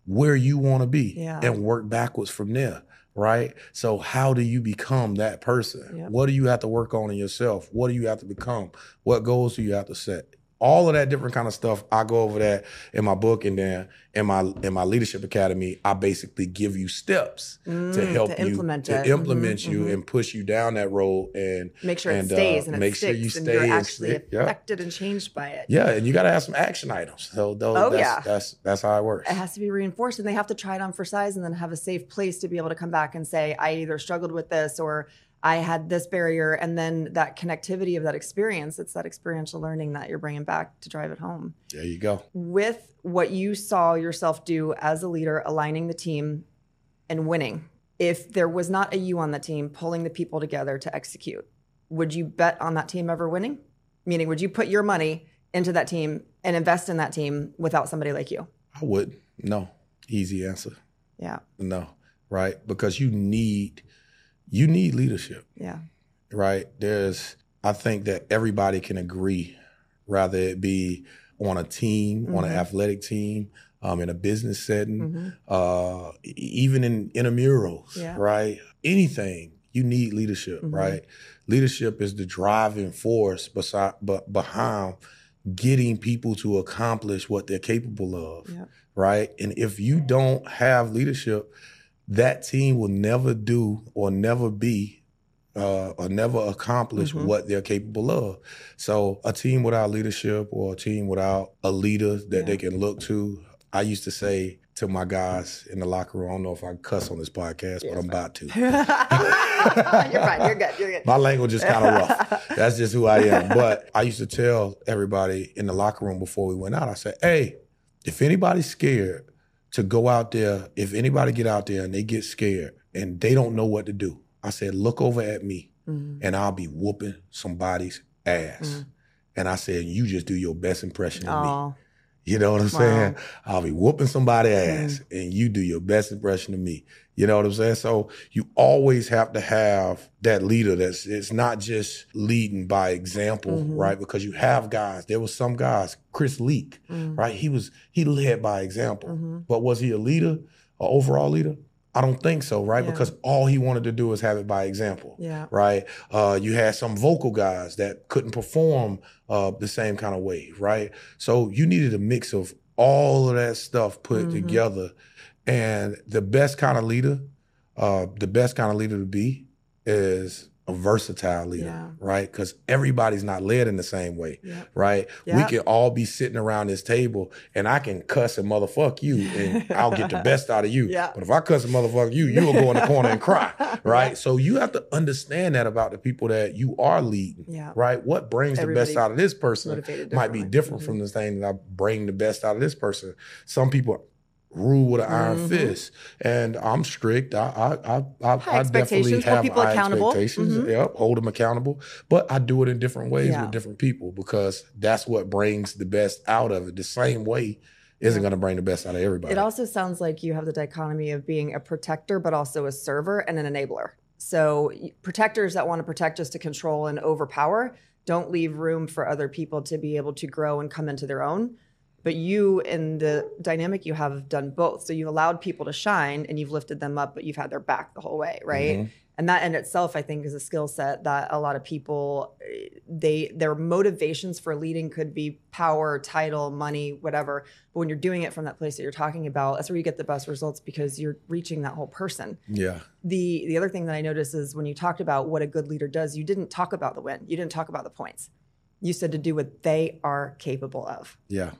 where you want to be Yeah. and work backwards from there. Right. So, how do you become that person? Yep. What do you have to work on in yourself? What do you have to become? What goals do you have to set? All of that different kind of stuff. I go over that in my book, and then in my in my leadership academy, I basically give you steps to Mm, help to you implement to it. implement Mhm, you mhm. and push you down that road and make sure and, it stays uh, and it make sure you and stay you're and actually stick. Yeah. affected and changed by it. yeah and you got to have some action items so those, Oh, that's, yeah. that's that's how it works It has to be reinforced and they have to try it on for size and then have a safe place to be able to come back and say, I either struggled with this or I had this barrier. And then that connectivity of that experience, it's that experiential learning that you're bringing back to drive it home. there you go With what you saw yourself do as a leader, aligning the team and winning, if there was not a you on the team pulling the people together to execute, would you bet on that team ever winning? Meaning, would you put your money into that team and invest in that team without somebody like you? i would no easy answer Yeah. no right because you need you need leadership Yeah. right there's i think that everybody can agree rather it be on a team on an Mhm. athletic team um, in a business setting hmm uh, even in intramurals, Yeah. right? Anything you need leadership, Mhm. right? Leadership is the driving force beside, but behind getting people to accomplish what they're capable of, Yeah. right? And if you don't have leadership, that team will never do or never be. Uh, or never accomplish Mhm. what they're capable of. So, a team without leadership or a team without a leader that Yeah. they can look to, I used to say to my guys in the locker room, I don't know if I cuss on this podcast, Yeah, but I'm about to. you're fine. You're good. You're good. My language is kind of rough. That's just who I am. But I used to tell everybody in the locker room before we went out, I said, hey, if anybody's scared to go out there, if anybody get out there and they get scared and they don't know what to do, I said, look over at me Mhm. and I'll be whooping somebody's ass. Mhm. And I said, you just do your best impression of me. You know what I'm Wow. saying? I'll be whooping somebody's ass and you do your best impression of me. You know what I'm saying? So you always have to have that leader that's it's not just leading by example, Mhm. right? Because you have guys. There was some guys, Chris Leak, mm, right? He was he led by example. mhm. But was he a leader, an overall leader? I don't think so, right? Yeah. Because all he wanted to do was have it by example yeah. right? Uh, you had some vocal guys that couldn't perform uh, the same kind of way, right? So you needed a mix of all of that stuff put Mhm. together. And the best kind of leader, uh, the best kind of leader to be is a versatile leader, Yeah. right? Because everybody's not led in the same way, Yeah. right? We Yeah. can all be sitting around this table and I can cuss and motherfuck you and I'll get the best out of you. Yeah. But if I cuss and motherfuck you, you will go in the corner and cry right? So you have to understand that about the people that you are leading, right? What brings the best out of this person might be different Mhm. from the thing that I bring the best out of this person. Some people rule with an iron Mhm. fist, and I'm strict. I I I, I, definitely expectations, hold have people accountable. expectations. Mhm. Yep, hold them accountable, but I do it in different ways Yeah. with different people because that's what brings the best out of it. The same way isn't going to bring the best out of everybody. It also sounds like you have the dichotomy of being a protector, but also a server and an enabler. So protectors that want to protect just to control and overpower don't leave room for other people to be able to grow and come into their own. But you and the dynamic you have have done both. So you've allowed people to shine and you've lifted them up, but you've had their back the whole way, right? Mhm. and that in itself i think is a skill set that a lot of people eh, they their motivations for leading could be power title money whatever but when you're doing it from that place that you're talking about that's where you get the best results because you're reaching that whole person Yeah. the the other thing that i noticed is when you talked about what a good leader does you didn't talk about the win you didn't talk about the points you said to do what they are capable of Yeah.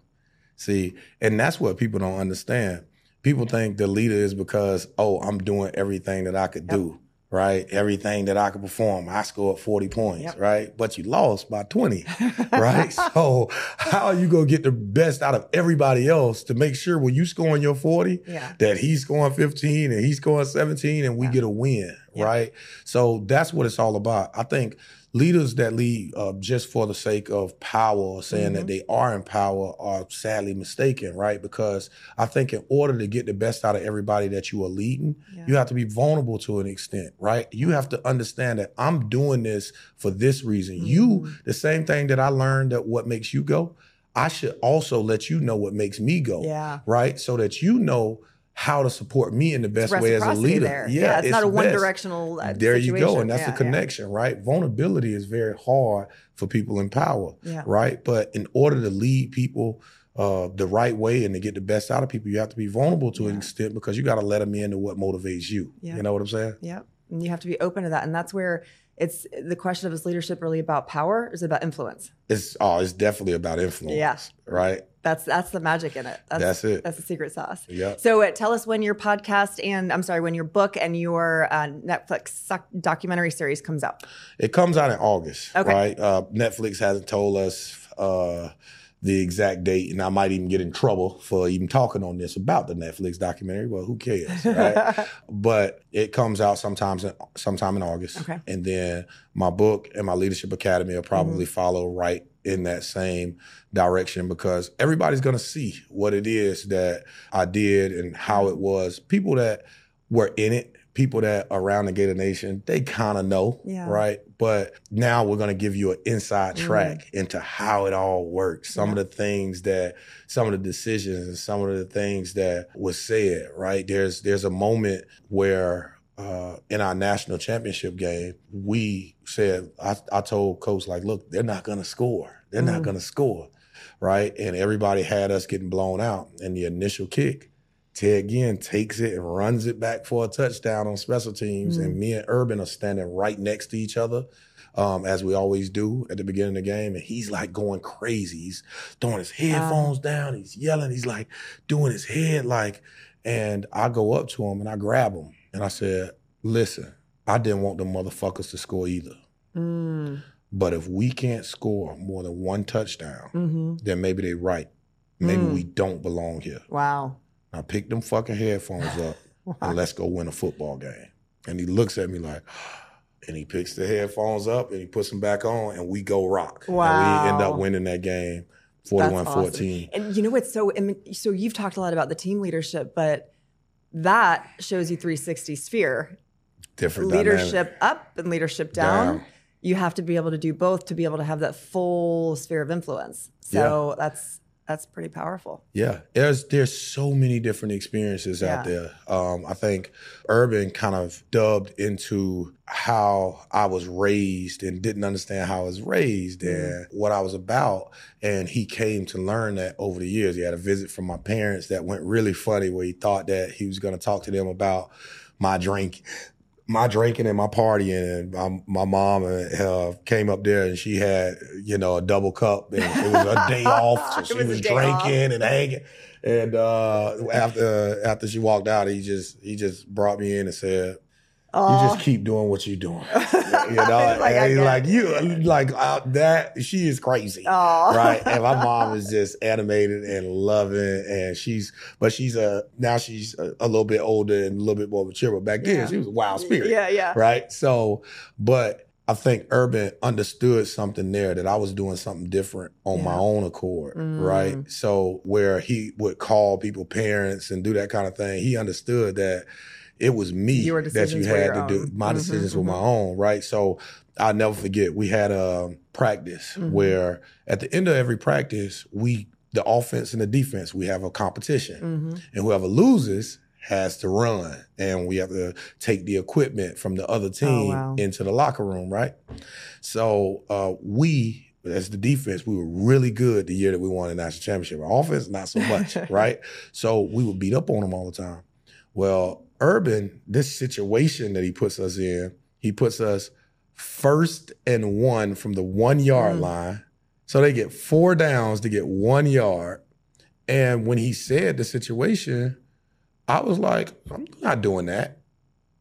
See, and that's what people don't understand. People think the leader is because, oh, I'm doing everything that I could Yep. do, right? Everything that I could perform, I scored 40 points, Yep. right? But you lost by 20, right? So how are you gonna get the best out of everybody else to make sure when you scoring your 40 Yeah. that he's scoring 15 and he's scoring 17 and we Yeah. get a win, Yeah. right? So that's what it's all about. I think leaders that lead uh, just for the sake of power saying Mm-hmm. that they are in power are sadly mistaken, right? Because I think in order to get the best out of everybody that you are leading, Yeah. you have to be vulnerable to an extent, right? You have to understand that I'm doing this for this reason. You, Mhm. the same thing that I learned that what makes you go, I should also let you know what makes me go Yeah. right? So that you know how to support me in the best way as a leader. there. Yeah, it's, not a best. one directional. Uh, There you go, and that's Yeah, the connection, right? Vulnerability is very hard for people in power, Yeah. yeah. right? But in order to lead people uh, the right way and to get the best out of people, you have to be vulnerable to an extent because you got to let them into what motivates you. Yeah. You know what I'm saying? Yep. And you have to be open to that. And that's where it's the question of is leadership really about power or is it about influence? It's oh, it's definitely about influence, Yeah. right? That's that's the magic in it. That's, That's it. That's the secret sauce. Yeah. So uh, tell us when your podcast and I'm sorry, when your book and your uh, Netflix doc- documentary series comes out. It comes out in August, Okay. right? Uh, Netflix hasn't told us uh, the exact date, and I might even get in trouble for even talking on this about the Netflix documentary. Well, who cares, right? but it comes out sometimes, in, sometime in August, Okay. and then my book and my Leadership Academy will Mm-hmm. probably follow right in that same direction because everybody's going to see what it is that I did and how it was. People that were in it, people that around the Gator Nation, they kind of know, Yeah. right? But now we're going to give you an inside Mm. track into how it all works. Some of the things that, some of the decisions, and some of the things that was said, right? There's there's a moment where uh, in our national championship game, we said, I, I told coach, like, look, they're not going to score. They're not Mm. going to score, right? And everybody had us getting blown out. And the initial kick, Ted Ginn takes it and runs it back for a touchdown on special teams. Mm. And me and Urban are standing right next to each other, um, as we always do at the beginning of the game. And he's like going crazy. He's throwing his headphones down. He's yelling. He's like doing his head like. And I go up to him and I grab him and I said, "Listen, I didn't want the motherfuckers to score either. Mm, But if we can't score more than one touchdown, hmm then maybe they're right. Maybe Mm. we don't belong here." Wow. I pick them fucking headphones up and let's go win a football game. And he looks at me like, and he picks the headphones up and he puts them back on and we go rock. And we end up winning that game That's 41 awesome. 14. And you know what's so I mean, so you've talked a lot about the team leadership, but that shows you 360 sphere Different dynamic. leadership up and leadership down. Down. You have to be able to do both to be able to have that full sphere of influence. So that's that's pretty powerful. Yeah, there's there's so many different experiences out there. Um, I think Urban kind of dubbed into how I was raised and didn't understand how I was raised Mm. and what I was about. And he came to learn that over the years. He had a visit from my parents that went really funny, where he thought that he was going to talk to them about my drink. My drinking and my partying, and my, my mom uh, came up there and she had, you know, a double cup, and it was a day off, so she was was, day off. drinking and hanging. And uh, after after she walked out, he just he just brought me in and said, "You just keep doing what you're doing." You know, like, and like you like uh, that. She is crazy, Oh. right? And my mom is just animated and loving, and she's but she's a now she's a, a little bit older and a little bit more mature. But back then, Yeah. she was a wild spirit Yeah, yeah. right? So, but I think Urban understood something there that I was doing something different on my own accord, Mm. right? So, where he would call people parents and do that kind of thing, he understood that it was me that you had to do. My Mhm, decisions were mhm. my own, right? So, I'll never forget. We had a practice Mhm. where at the end of every practice, we the offense and the defense we have a competition hmm and whoever loses has to run and we have to take the equipment from the other team Oh, wow. into the locker room right so uh, we as the defense we were really good the year that we won the national championship our offense not so much right so we would beat up on them all the time well urban this situation that he puts us in he puts us first and one from the one yard Mm. line so they get four downs to get one yard and when he said the situation, I was like, I'm not doing that.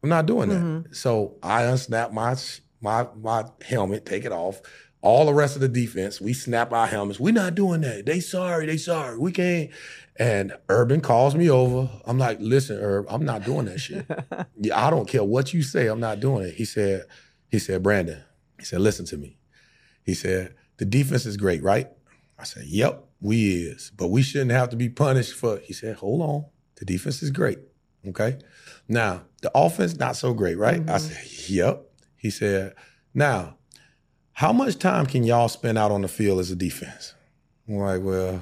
I'm not doing that. Mhm. So I unsnap my my my helmet, take it off. All the rest of the defense, we snap our helmets. We're not doing that. They sorry, they sorry. We can't. And Urban calls me over. I'm like, listen, Herb, I'm not doing that shit. Yeah, I don't care what you say. I'm not doing it. He said, he said, Brandon, he said, listen to me. He said, the defense is great, right? I said, yep, we is. But we shouldn't have to be punished for, he said, hold on. The defense is great. Okay. Now, the offense, not so great, right? I Mhm. said, yep. He said, now, how much time can y'all spend out on the field as a defense? I'm like, well,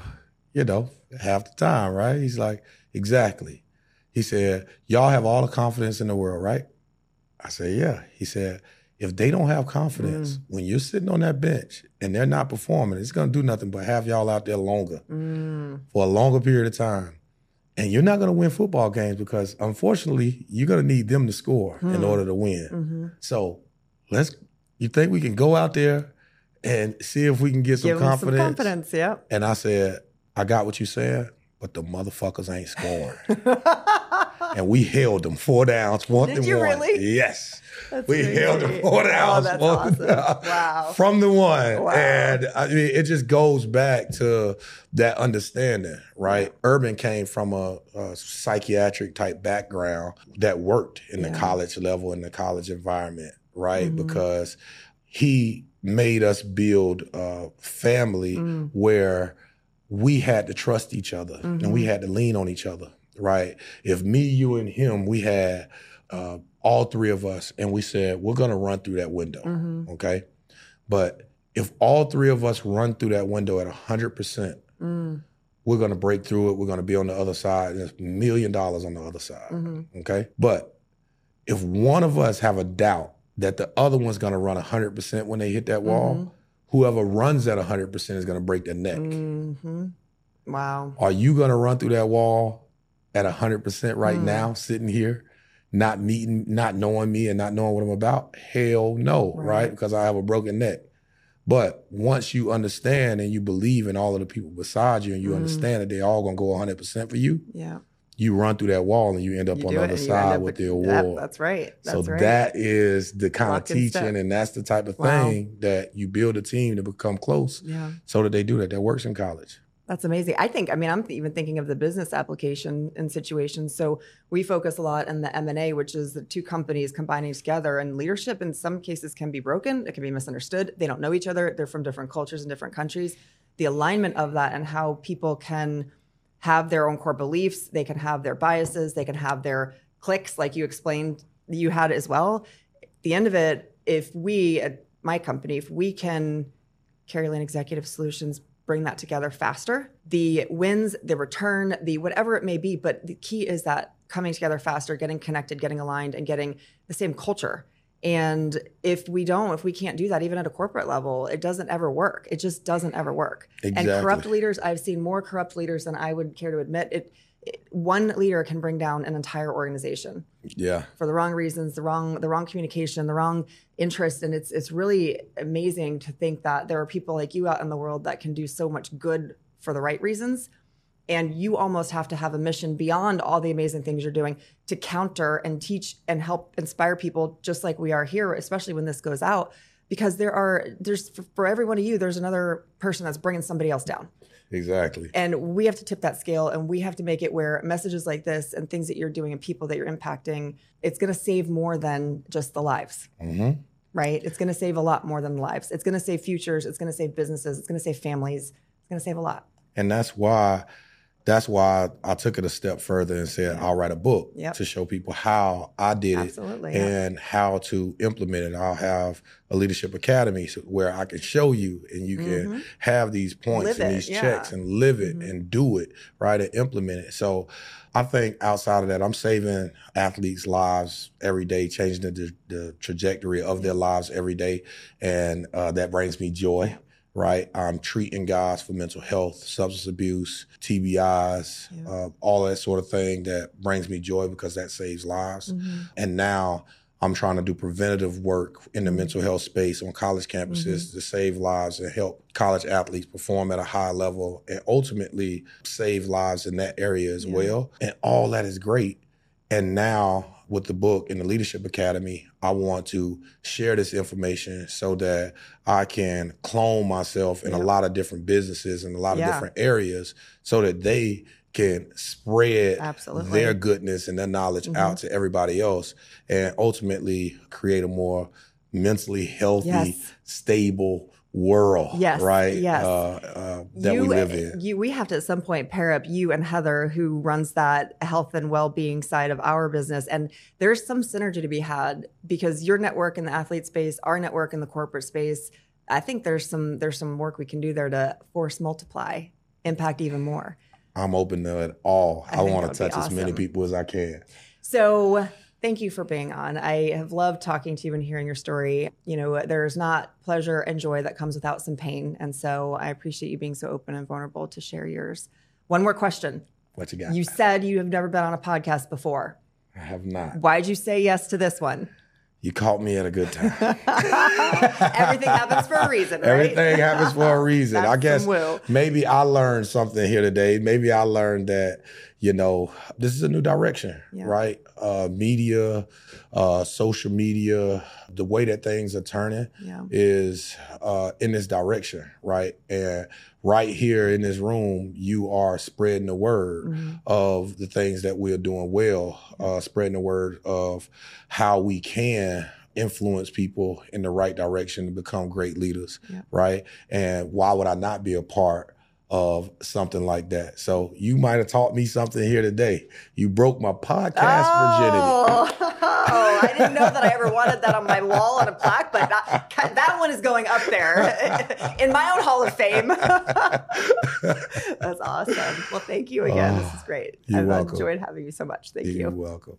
you know, half the time, right? He's like, exactly. He said, y'all have all the confidence in the world, right? I said, yeah. He said, if they don't have confidence when you're sitting on that bench and they're not performing, it's going to do nothing but have y'all out there longer Mm, for a longer period of time. And you're not going to win football games because unfortunately, you're going to need them to score in Hmm. order to win. mhm. So let's, you think we can go out there and see if we can get some Give confidence? some confidence. yeah. And I said, I got what you said, but the motherfuckers ain't scoring. and we held them four downs, one Did you one. really? Yes. That's we crazy. held them four downs. Oh, that's one awesome. down Wow. From the one. Wow. And I mean, it just goes back to that understanding, right? Urban came from a, a psychiatric type background that worked in the college level, in the college environment, right? Mhm. Because he made us build a family Mm. where we had to trust each other and we Mhm. had to lean on each other, right? If me, you, and him, we had uh, all three of us, and we said we're gonna run through that window, Mhm. okay? But if all three of us run through that window at hundred percent, Mm, we're gonna break through it. We're gonna be on the other side. There's a million dollars on the other side, mhm. okay? But if one of us have a doubt that the other one's gonna run hundred percent when they hit that wall, Mhm. whoever runs at hundred percent is gonna break their neck. Mhm. Wow. Are you going to run through that wall at 100% right Hmm. now, sitting here, not meeting, not knowing me and not knowing what I'm about? Hell no, right? Right. Because I have a broken neck. But once you understand and you believe in all of the people beside you and you Mhm. understand that they all going to go 100% for you, Yeah. You run through that wall and you end up You on the other and side with the award. that's right. That's so right. that is the kind Lock of teaching and that's the type of Wow. thing that you build a team to become close yeah. so that they do that. That works in college. That's amazing. I think. I mean, I'm even thinking of the business application in situations. So we focus a lot on the M and A, which is the two companies combining together. And leadership, in some cases, can be broken. It can be misunderstood. They don't know each other. They're from different cultures and different countries. The alignment of that and how people can have their own core beliefs. They can have their biases. They can have their clicks, like you explained you had as well. At the end of it, if we at my company, if we can Keri Laine Executive Solutions bring that together faster. The wins, the return, the whatever it may be, but the key is that coming together faster, getting connected, getting aligned, and getting the same culture. And if we don't, if we can't do that, even at a corporate level, it doesn't ever work. It just doesn't ever work. Exactly. And corrupt leaders, I've seen more corrupt leaders than I would care to admit. It, it one leader can bring down an entire organization Yeah. for the wrong reasons, the wrong the wrong communication, the wrong interest, and it's it's really amazing to think that there are people like you out in the world that can do so much good for the right reasons, and you almost have to have a mission beyond all the amazing things you're doing to counter and teach and help inspire people, just like we are here, especially when this goes out, because there are there's for, every one of you, there's another person that's bringing somebody else down. Exactly. And we have to tip that scale and we have to make it where messages like this and things that you're doing and people that you're impacting, it's going to save more than just the lives, hmm right? It's going to save a lot more than lives. It's going to save futures. It's going to save businesses. It's going to save families. It's going to save a lot. And that's why that's why I took it a step further and said I'll write a book Yep. to show people how I did Absolutely. it yeah. and how to implement it. I'll have a leadership academy where I can show you and you can Mhm. have these points Live and it, these yeah. checks and live it Mhm. and do it, right? And implement it. So I think outside of that, I'm saving athletes' lives every day, changing the, the trajectory of their lives every day. And uh, that brings me joy, right? I'm treating guys for mental health, substance abuse, TBIs, Yeah. uh, all that sort of thing that brings me joy because that saves lives. Mhm. And now I'm trying to do preventative work in the Mhm. mental health space on college campuses to save lives and help college athletes perform at a high level and ultimately save lives in that area as Yeah. well. And all that is great. And now with the book in the Leadership Academy, I want to share this information so that I can clone myself in Yeah. a lot of different businesses and a lot of Yeah. different areas so that they can spread Absolutely. their goodness and their knowledge Mhm. out to everybody else and ultimately create a more mentally healthy, Yes. stable world. Yes, Right? yes. Uh, uh, that you, we live in. You, we have to at some point pair up you and Heather, who runs that health and well-being side of our business, and there's some synergy to be had because your network in the athlete space, our network in the corporate space. I think there's some there's some work we can do there to force multiply, impact even more. I'm open to it all. I I, want to touch as many people as I can. So thank you for being on. I have loved talking to you and hearing your story. You know, there's not pleasure and joy that comes without some pain. And so I appreciate you being so open and vulnerable to share yours. One more question. What you got? You said you have never been on a podcast before. I have not. Why'd you say yes to this one? You caught me at a good time. Everything happens for a reason, right? Everything happens for a reason. I guess maybe I learned something here today. Maybe I learned that, you know, this is a new direction, Yeah. right? Uh, media, uh, social media, the way that things are turning Yeah. is uh, in this direction, right? And right here in this room, you are spreading the word Mhm. of the things that we're doing well, uh, spreading the word of how we can influence people in the right direction to become great leaders, Yeah. right? And why would I not be a part of something like that? So you might have taught me something here today. You broke my podcast virginity. Oh, I didn't know that I ever wanted that on my wall on a plaque, but that, that one is going up there in my own Hall of Fame. That's awesome. Well, thank you again. this is great. I've welcome. enjoyed having you so much. Thank You're you. welcome.